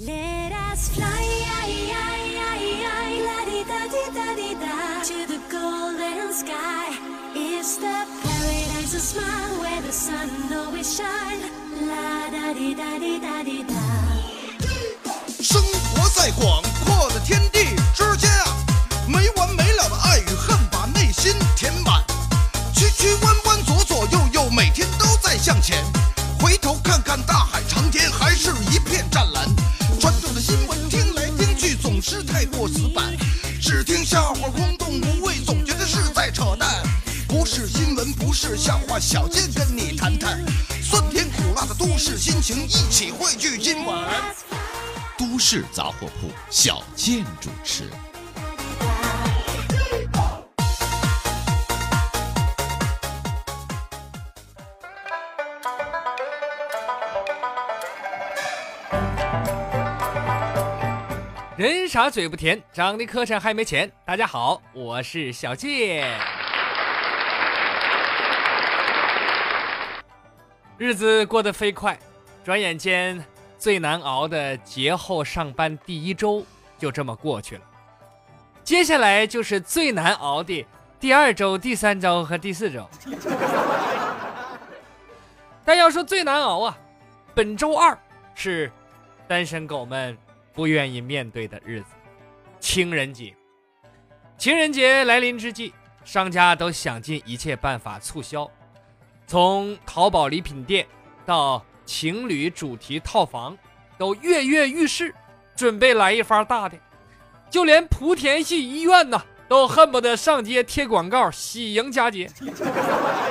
let us fly，生活在广阔的天地之间啊，没完没了的爱与恨把内心填满，曲曲弯弯，左左右右，每天都在向前。回头看看大笑话，小健跟你谈谈酸甜苦辣的都市心情，一起汇聚今晚。都市杂货铺，小健主持。人傻嘴不甜，长得磕碜还没钱。大家好，我是小健。日子过得飞快，转眼间最难熬的节后上班第一周就这么过去了。接下来就是最难熬的第二周、第三周和第四周。但要说最难熬啊，本周二是单身狗们不愿意面对的日子——情人节。情人节来临之际，商家都想尽一切办法促销，从淘宝礼品店到情侣主题套房，都跃跃欲试，准备来一发大的。就连莆田系医院呐，都恨不得上街贴广告，喜迎佳节。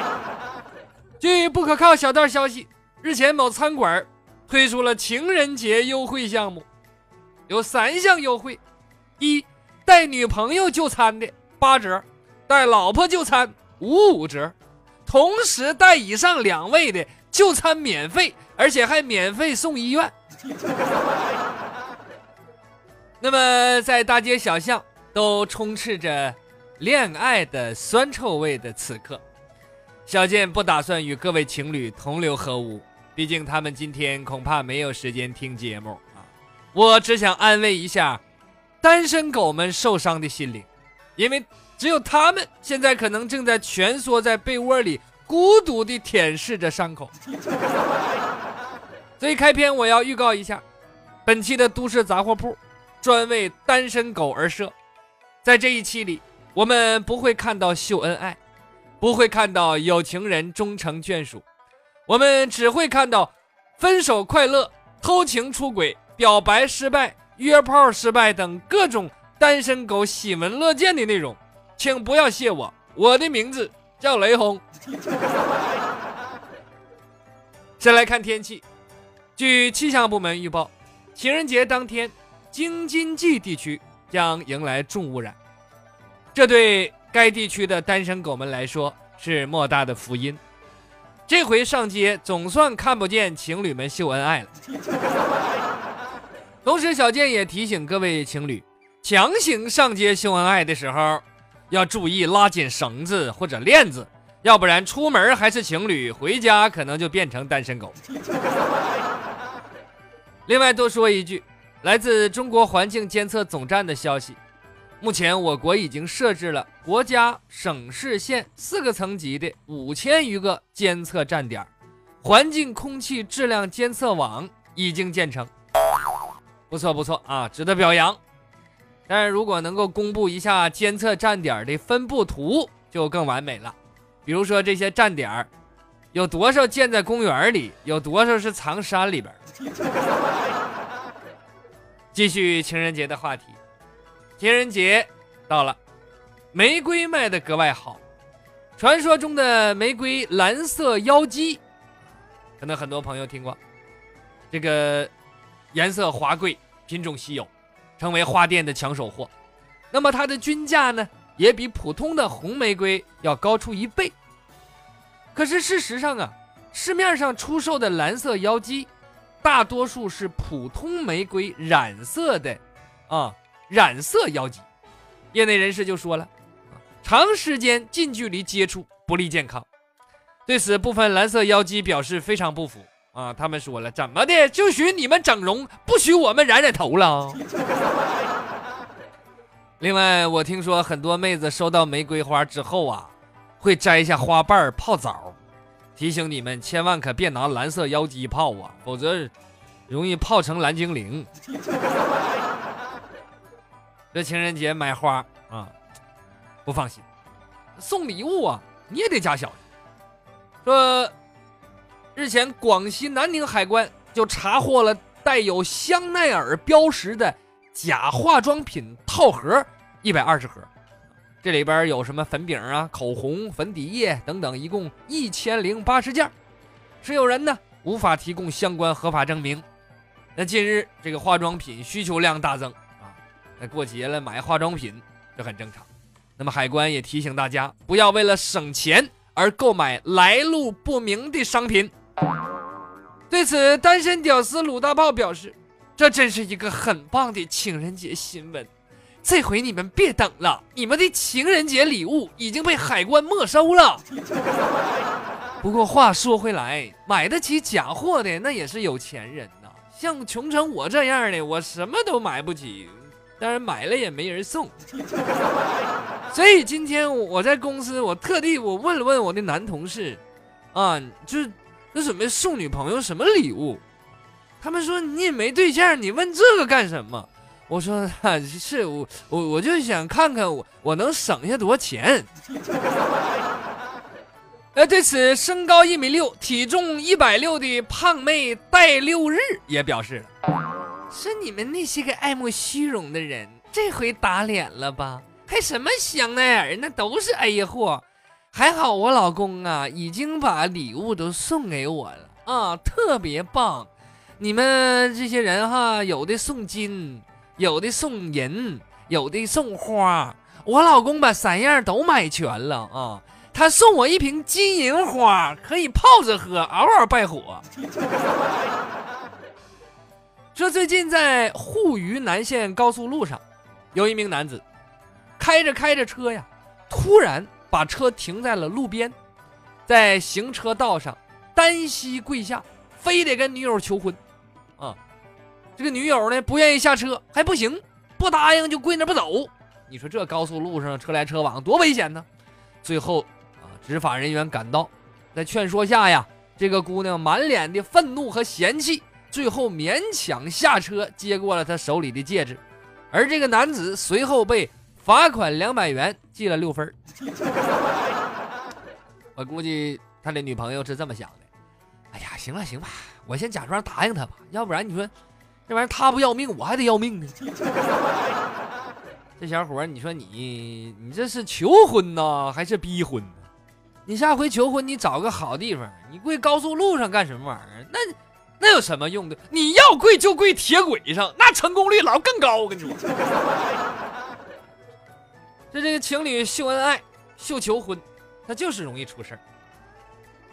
据不可靠小道消息，日前某餐馆推出了情人节优惠项目，有三项优惠：一，带女朋友就餐的八折，带老婆就餐五五折，同时带以上两位的就餐免费，而且还免费送医院。那么，在大街小巷都充斥着恋爱的酸臭味的此刻，小健不打算与各位情侣同流合污，毕竟他们今天恐怕没有时间听节目啊。我只想安慰一下单身狗们受伤的心灵，因为只有他们现在可能正在蜷缩在被窝里，孤独地舔舐着伤口。所以开篇我要预告一下，本期的都市杂货铺专为单身狗而设，在这一期里，我们不会看到秀恩爱，不会看到有情人终成眷属，我们只会看到分手快乐、偷情出轨、表白失败、约炮失败等各种单身狗喜闻乐见的内容。请不要谢我，我的名字叫雷轰。先来看天气，据气象部门预报，情人节当天。京津冀地区将迎来重污染，这对该地区的单身狗们来说是莫大的福音。这回上街总算看不见情侣们秀恩爱了。同时，小健也提醒各位情侣，强行上街秀恩爱的时候，要注意拉紧绳子或者链子，要不然出门还是情侣，回家可能就变成单身狗。另外，多说一句。来自中国环境监测总站的消息，目前我国已经设置了国家、省市县四个层级的五千余个监测站点，环境空气质量监测网已经建成，不错不错啊，值得表扬。但是如果能够公布一下监测站点的分布图，就更完美了。比如说这些站点有多少建在公园里，有多少是藏山里边。继续情人节的话题，情人节到了，玫瑰卖的格外好。传说中的玫瑰蓝色妖姬，可能很多朋友听过。这个颜色华贵，品种稀有，成为花店的抢手货。那么它的均价呢，也比普通的红玫瑰要高出一倍。可是事实上啊，市面上出售的蓝色妖姬。大多数是普通玫瑰染色的，啊，染色妖姬。业内人士就说了，长时间近距离接触不利健康。对此，部分蓝色妖姬表示非常不服啊，他们说了，怎么的，就许你们整容，不许我们染染头了。另外，我听说很多妹子收到玫瑰花之后啊，会摘下花瓣泡澡，提醒你们千万可别拿蓝色妖姬泡啊，否则容易泡成蓝精灵。这情人节买花啊，不放心，送礼物啊，你也得加小心。说，日前广西南宁海关就查获了带有香奈儿标识的假化妆品套盒一百二十盒，这里边有什么粉饼啊、口红、粉底液等等，一共一千零八十件，持有人呢无法提供相关合法证明。那近日这个化妆品需求量大增啊，那过节了买化妆品这很正常。那么海关也提醒大家，不要为了省钱而购买来路不明的商品。对此，单身屌丝鲁大炮表示：“这真是一个很棒的情人节新闻，这回你们别等了，你们的情人节礼物已经被海关没收了。”不过话说回来，买得起假货的那也是有钱人呐，像穷成我这样的，我什么都买不起，当然买了也没人送。所以今天我在公司，我特地我问了问我的男同事，啊，就是那准备送女朋友什么礼物？他们说你也没对象，你问这个干什么？我说啊，是我我我就想看看我我能省下多少钱。呃，对此，身高一米六、体重一百六的胖妹戴六日也表示了，说你们那些个爱慕虚荣的人，这回打脸了吧？还什么香奈儿，那都是 A 货。还好我老公啊，已经把礼物都送给我了啊，特别棒。你们这些人哈，有的送金，有的送银，有的送花，我老公把三样都买全了啊。他送我一瓶金银花，可以泡着喝，嗷嗷败火。说最近在沪渝南线高速路上，有一名男子开着开着车呀，突然把车停在了路边，在行车道上单膝跪下，非得跟女友求婚。啊，这个女友呢不愿意下车，还不行，不答应就跪那不走。你说这高速路上车来车往，多危险呢？最后啊。执法人员赶到，在劝说下呀，这个姑娘满脸的愤怒和嫌弃，最后勉强下车接过了他手里的戒指，而这个男子随后被罚款两百元，记了六分。我估计他的女朋友是这么想的：哎呀，行了行吧，我先假装答应他吧，要不然你说这玩意儿他不要命，我还得要命呢。这小伙你说你你这是求婚呢，还是逼婚？你下回求婚，你找个好地方，你跪高速路上干什么玩意儿？那那有什么用的？你要跪就跪铁轨上，那成功率老更高。我跟你说，这这个情侣秀恩爱、秀求婚，他就是容易出事儿。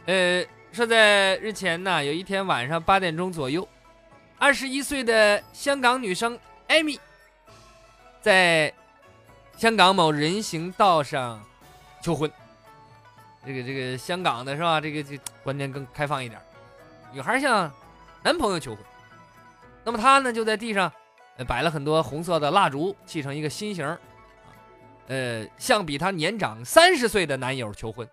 呃，说在日前呢，有一天晚上八点钟左右，二十一岁的香港女生艾米，在香港某人行道上求婚。这个这个香港的是吧？这个这观念更开放一点，女孩向男朋友求婚，那么她呢就在地上摆了很多红色的蜡烛，砌成一个心形，呃，向比她年长三十岁的男友求婚。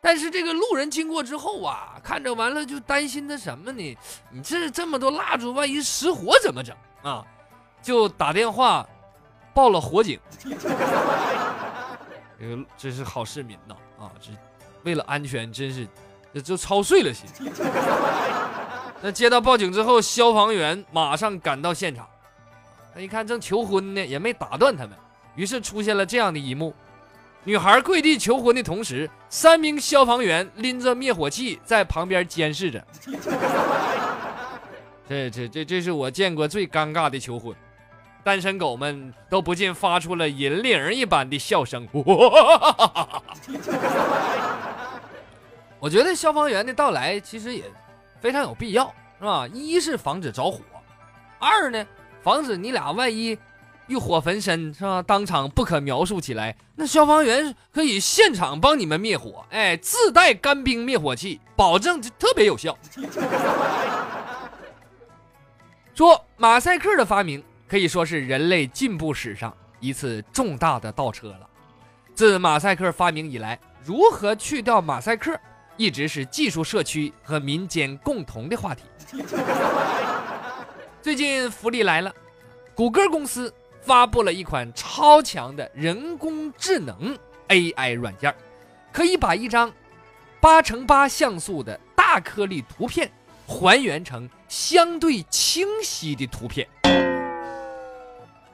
但是这个路人经过之后啊，看着完了就担心他什么呢？你这这么多蜡烛，万一失火怎么整啊？就打电话报了火警。这个真是好市民呐啊！这。为了安全，真是，这就操碎了心。那接到报警之后，消防员马上赶到现场。他一看正求婚呢，也没打断他们，于是出现了这样的一幕：女孩跪地求婚的同时，三名消防员拎着灭火器在旁边监视着。这这这这是我见过最尴尬的求婚，单身狗们都不禁发出了银铃一般的笑声。我觉得消防员的到来其实也非常有必要，是吧？一是防止着火，二呢，防止你俩万一欲火焚身是吧？当场不可描述起来。那消防员可以现场帮你们灭火，哎，自带干冰灭火器，保证特别有效。说马赛克的发明可以说是人类进步史上一次重大的倒车了。自马赛克发明以来，如何去掉马赛克，一直是技术社区和民间共同的话题。最近福利来了，谷歌公司发布了一款超强的人工智能 AI 软件，可以把一张八乘八像素的大颗粒图片还原成相对清晰的图片。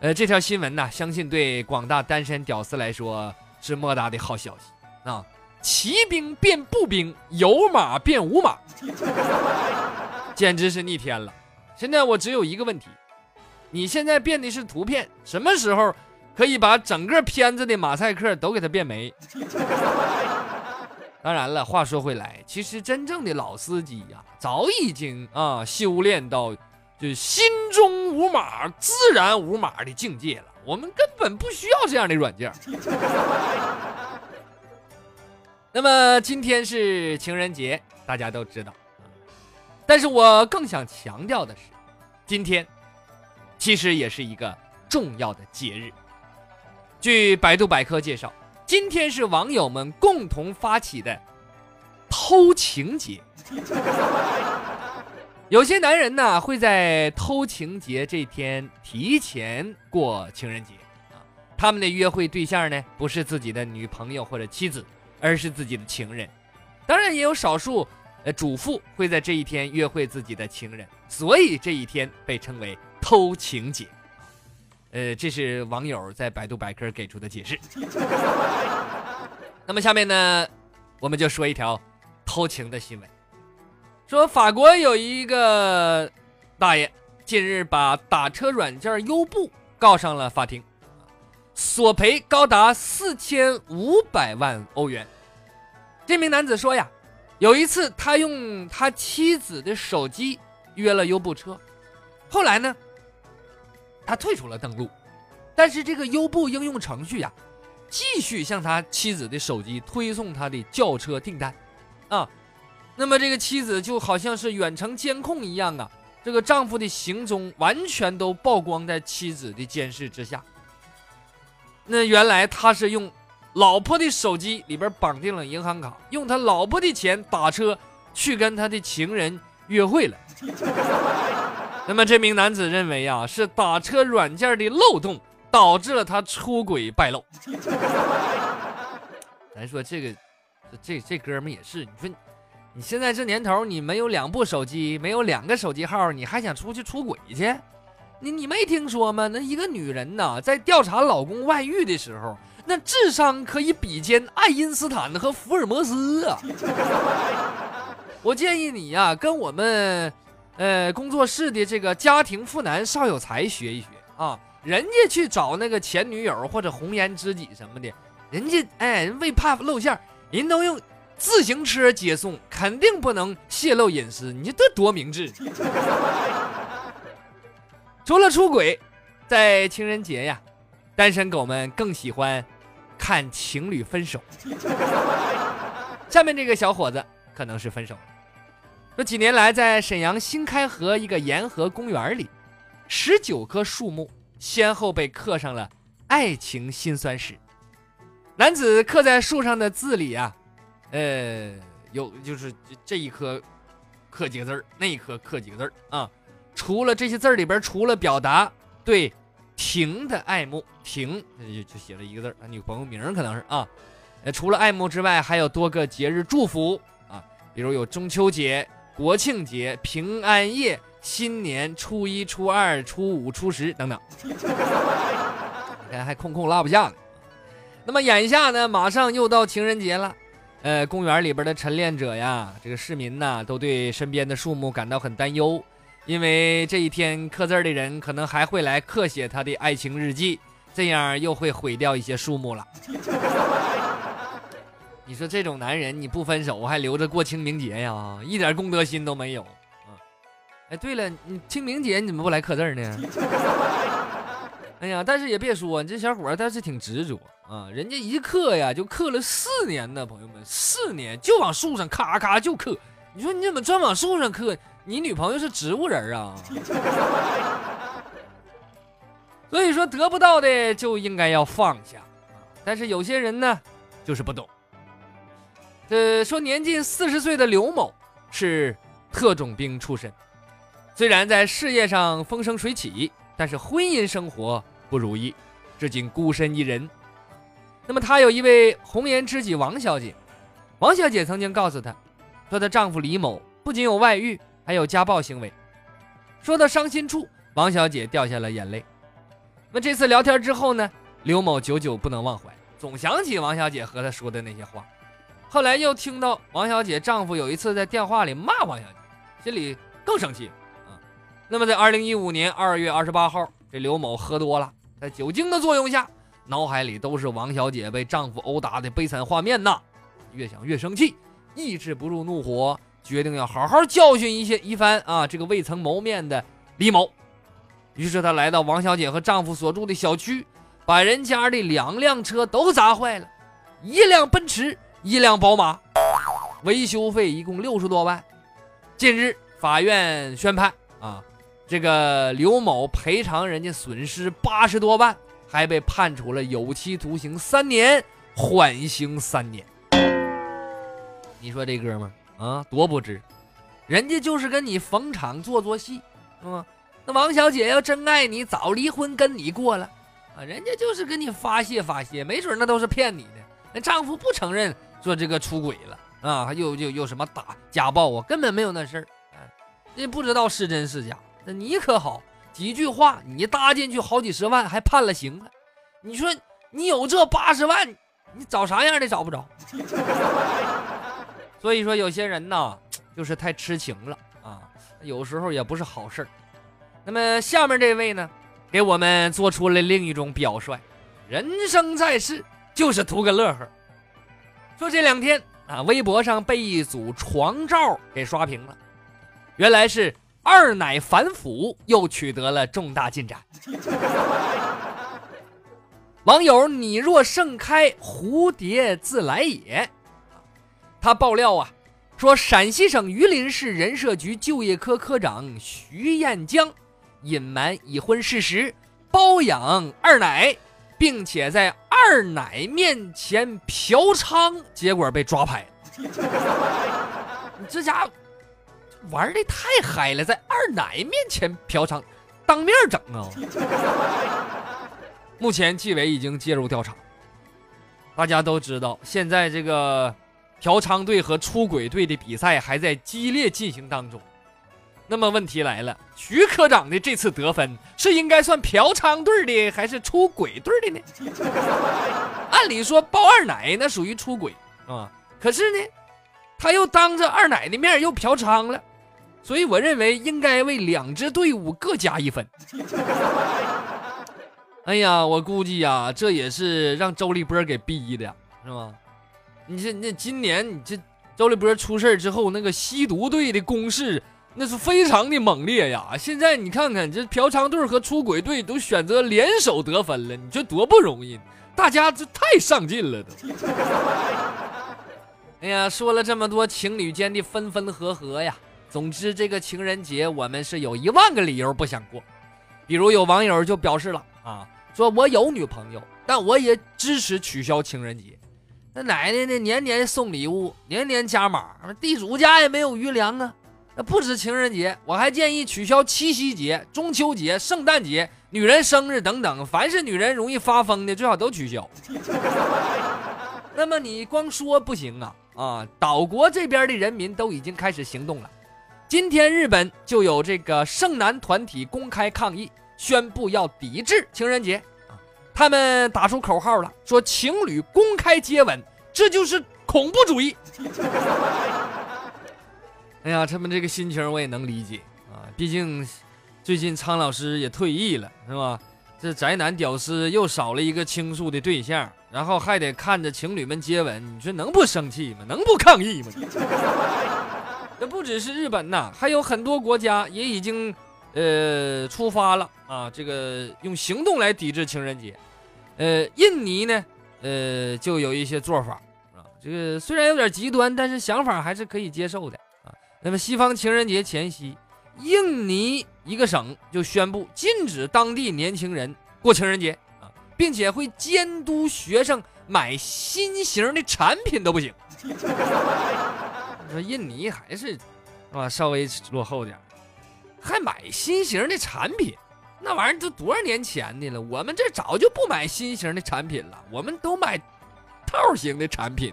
呃，这条新闻呢，相信对广大单身屌丝来说是莫大的好消息啊！骑兵变步兵，有马变无马，简直是逆天了。现在我只有一个问题：你现在变的是图片，什么时候可以把整个片子的马赛克都给它变没？当然了，话说回来，其实真正的老司机呀，早已经啊修炼到就心中无码，自然无码的境界了。我们根本不需要这样的软件。那么今天是情人节，大家都知道。但是我更想强调的是，今天其实也是一个重要的节日。据百度百科介绍，今天是网友们共同发起的偷情节。有些男人呢会在偷情节这天提前过情人节啊，他们的约会对象呢不是自己的女朋友或者妻子，而是自己的情人。当然，也有少数。呃，主妇会在这一天约会自己的情人，所以这一天被称为偷情节。呃，这是网友在百度百科给出的解释。那么下面呢，我们就说一条偷情的新闻。说法国有一个大爷近日把打车软件优步告上了法庭，索赔高达四千五百万欧元。这名男子说呀。有一次，他用他妻子的手机约了优步车，后来呢，他退出了登录，但是这个优步应用程序呀，继续向他妻子的手机推送他的轿车订单，啊，那么这个妻子就好像是远程监控一样啊，这个丈夫的行踪完全都曝光在妻子的监视之下。那原来他是用。老婆的手机里边绑定了银行卡，用他老婆的钱打车去跟他的情人约会了。那么这名男子认为啊，是打车软件的漏洞导致了他出轨败露。咱说这个，这这哥们也是，你说你现在这年头，你没有两部手机，没有两个手机号，你还想出去出轨去？你你没听说吗？那一个女人呐，在调查老公外遇的时候。那智商可以比肩爱因斯坦和福尔摩斯啊！我建议你呀，跟我们，呃，工作室的这个家庭妇男邵有才学一学啊。人家去找那个前女友或者红颜知己什么的，人家哎，人为怕露馅，人都用自行车接送，肯定不能泄露隐私。你说这多明智！除了出轨，在情人节呀，单身狗们更喜欢。看情侣分手，下面这个小伙子可能是分手了。说几年来，在沈阳新开河一个沿河公园里，十九棵树木先后被刻上了爱情辛酸史。男子刻在树上的字里啊，呃，有就是这一颗刻几个字儿，那一颗刻几个字儿啊。除了这些字儿里边，除了表达对。婷的爱慕，婷就就写了一个字儿，女朋友名可能是啊。呃，除了爱慕之外，还有多个节日祝福啊，比如有中秋节、国庆节、平安夜、新年、初一、初二、初五、初十等等。你看还空空落不下呢。那么眼下呢，马上又到情人节了。呃，公园里边的晨练者呀，这个市民呐，都对身边的树木感到很担忧。因为这一天刻字的人可能还会来刻写他的爱情日记，这样又会毁掉一些树木了。你说这种男人你不分手还留着过清明节呀？一点公德心都没有啊！哎，对了，你清明节你怎么不来刻字呢？哎呀，但是也别说，你这小伙儿他是挺执着啊，人家一刻呀就刻了四年呢，朋友们，四年就往树上咔咔就刻。你说你怎么专往树上刻？你女朋友是植物人啊？所以说得不到的就应该要放下，但是有些人呢就是不懂。呃，说年近四十岁的刘某是特种兵出身，虽然在事业上风生水起，但是婚姻生活不如意，至今孤身一人。那么她有一位红颜知己王小姐，王小姐曾经告诉她，说她丈夫李某不仅有外遇，还有家暴行为。说到伤心处，王小姐掉下了眼泪。那这次聊天之后呢，刘某久久不能忘怀，总想起王小姐和他说的那些话。后来又听到王小姐丈夫有一次在电话里骂王小姐，心里更生气啊。那么在二零一五年二月二十八号，这刘某喝多了，在酒精的作用下，脑海里都是王小姐被丈夫殴打的悲惨画面呐。越想越生气，抑制不住怒火，决定要好好教训一些一番啊这个未曾谋面的李某。于是她来到王小姐和丈夫所住的小区，把人家的两辆车都砸坏了，一辆奔驰。一辆宝马，维修费一共六十多万。近日，法院宣判啊，这个刘某赔偿人家损失八十多万，还被判处了有期徒刑三年，缓刑三年。你说这哥们儿啊，多不值！人家就是跟你逢场做做戏，是吗？那王小姐要真爱你，早离婚跟你过了啊！人家就是跟你发泄发泄，没准那都是骗你的。那丈夫不承认。说这个出轨了啊，又又又什么打家暴啊，根本没有那事儿啊，也不知道是真是假。那你可好，几句话你搭进去好几十万，还判了刑了。你说你有这八十万，你找啥样的找不着。所以说有些人呐，就是太痴情了啊，有时候也不是好事儿。那么下面这位呢，给我们做出了另一种表率：人生在世就是图个乐呵。说这两天啊，微博上被一组床照给刷屏了，原来是二奶反腐又取得了重大进展。网友你若盛开，蝴蝶自来也。他爆料啊，说陕西省榆林市人社局就业科科长徐艳江隐瞒已婚事实，包养二奶。并且在二奶面前嫖娼，结果被抓拍。你这家伙玩的太嗨了，在二奶面前嫖娼，当面整啊！目前纪委已经介入调查。大家都知道，现在这个嫖娼队和出轨队的比赛还在激烈进行当中。那么问题来了，徐科长的这次得分是应该算嫖娼队的还是出轨队的呢？按理说包二奶那属于出轨啊，可是呢，他又当着二奶的面又嫖娼了，所以我认为应该为两支队伍各加一分。哎呀，我估计呀，这也是让周立波给逼的，是吧？你这那今年你这周立波出事之后，那个吸毒队的攻势。那是非常的猛烈呀！现在你看看，这嫖娼队和出轨队都选择联手得分了，你这多不容易！大家这太上进了都。哎呀，说了这么多情侣间的分分合合呀，总之这个情人节我们是有一万个理由不想过。比如有网友就表示了啊，说我有女朋友，但我也支持取消情人节。那奶奶呢，年年送礼物，年年加码，地主家也没有余粮啊。那不止情人节，我还建议取消七夕节、中秋节、圣诞节、女人生日等等，凡是女人容易发疯的，最好都取消。那么你光说不行啊啊！岛国这边的人民都已经开始行动了。今天日本就有这个圣男团体公开抗议，宣布要抵制情人节啊！他们打出口号了，说情侣公开接吻，这就是恐怖主义。哎呀，他们这个心情我也能理解啊，毕竟最近苍老师也退役了，是吧？这宅男屌丝又少了一个倾诉的对象，然后还得看着情侣们接吻，你说能不生气吗？能不抗议吗？这不只是日本呐，还有很多国家也已经呃，出发了啊，这个用行动来抵制情人节。呃，印尼呢，呃，就有一些做法啊，这个虽然有点极端，但是想法还是可以接受的。那么西方情人节前夕，印尼一个省就宣布禁止当地年轻人过情人节啊，并且会监督学生买新型的产品都不行。说印尼还是啊稍微落后点还买新型的产品，那玩意儿都多少年前的了？我们这早就不买新型的产品了，我们都买套型的产品。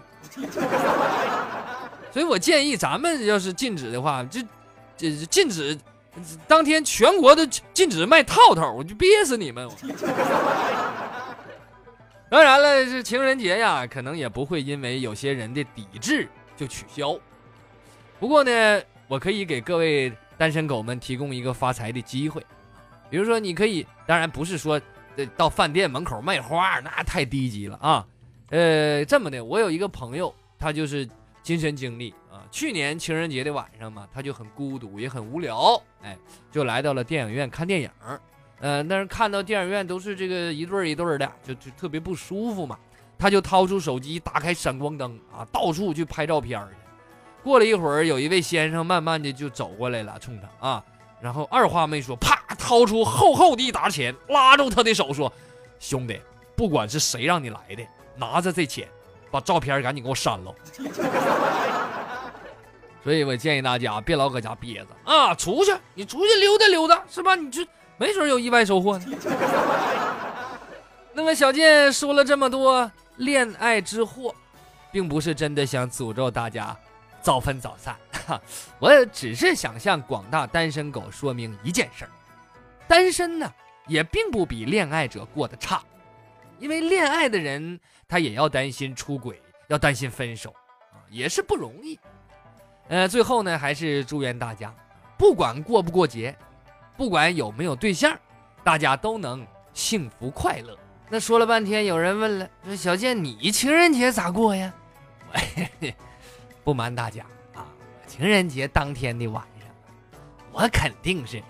所以我建议咱们要是禁止的话，就这禁止当天全国都禁止卖套套，我就憋死你们！当然了，这情人节呀，可能也不会因为有些人的抵制就取消。不过呢，我可以给各位单身狗们提供一个发财的机会，比如说，你可以，当然不是说呃到饭店门口卖花，那太低级了啊。呃，这么的，我有一个朋友，他就是亲身经历啊。去年情人节的晚上嘛，他就很孤独，也很无聊，哎，就来到了电影院看电影。呃，但是看到电影院都是这个一对儿一对儿的，就就特别不舒服嘛。他就掏出手机，打开闪光灯啊，到处去拍照片去。过了一会儿，有一位先生慢慢的就走过来了，冲他啊，然后二话没说，啪，掏出厚厚的一沓钱，拉住他的手说：“兄弟，不管是谁让你来的，拿着这钱，把照片赶紧给我删了。” 所以我建议大家别老搁家憋着啊，出去，你出去溜达溜达，是吧？你就没准有意外收获呢。那么小健说了这么多恋爱之祸，并不是真的想诅咒大家。早分早散，我只是想向广大单身狗说明一件事儿：单身呢也并不比恋爱者过得差，因为恋爱的人他也要担心出轨，要担心分手啊，也是不容易。呃，最后呢，还是祝愿大家，不管过不过节，不管有没有对象，大家都能幸福快乐。那说了半天，有人问了，说小健，你情人节咋过呀？不瞒大家啊，情人节当天的晚上，我肯定是，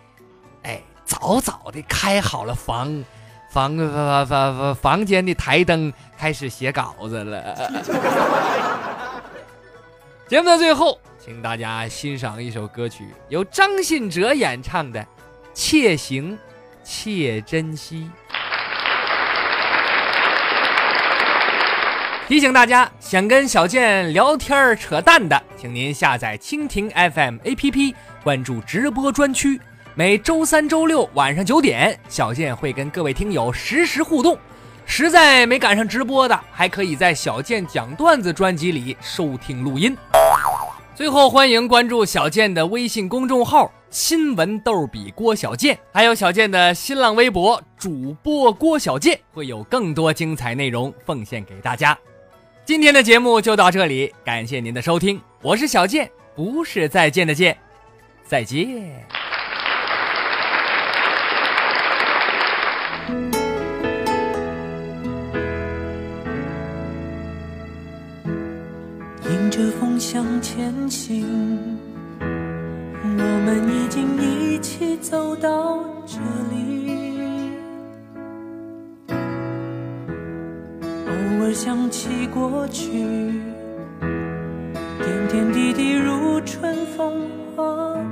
哎，早早的开好了房房房房房房间的台灯，开始写稿子了。节目的最后，请大家欣赏一首歌曲，由张信哲演唱的《且行且珍惜》。提醒大家，想跟小健聊天扯淡的，请您下载蜻蜓 FM APP，关注直播专区。每周三、周六晚上九点，小健会跟各位听友实时互动。实在没赶上直播的，还可以在小健讲段子专辑里收听录音。最后，欢迎关注小健的微信公众号“新闻逗比郭小健”，还有小健的新浪微博主播郭小健，会有更多精彩内容奉献给大家。今天的节目就到这里，感谢您的收听，我是小健，不是再见的见，再见。前行，我们已经一起走到这里。偶尔想起过去，点点滴滴如春风化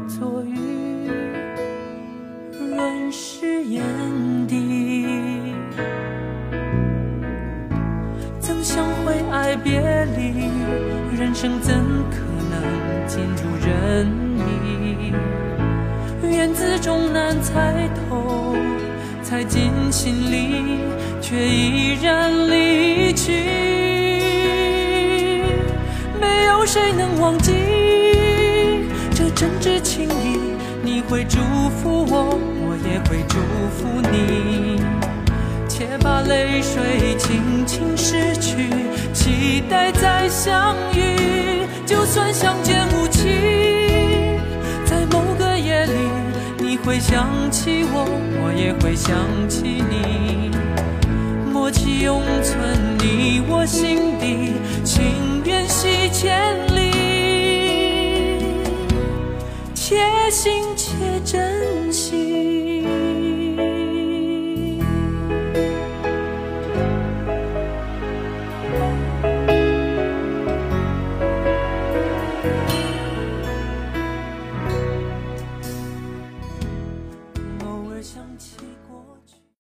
作雨，润湿眼底。曾相会爱别离，人生怎可尽如人意？缘字终难猜透，猜进心里，却依然离去。没有谁能忘记这真挚情谊，你会祝福我，我也会祝福你。且把泪水轻轻拭去，期待再相遇。就算相见无期，在某个夜里，你会想起我，我也会想起你。默契永存你我心底，情缘系千里，且行且珍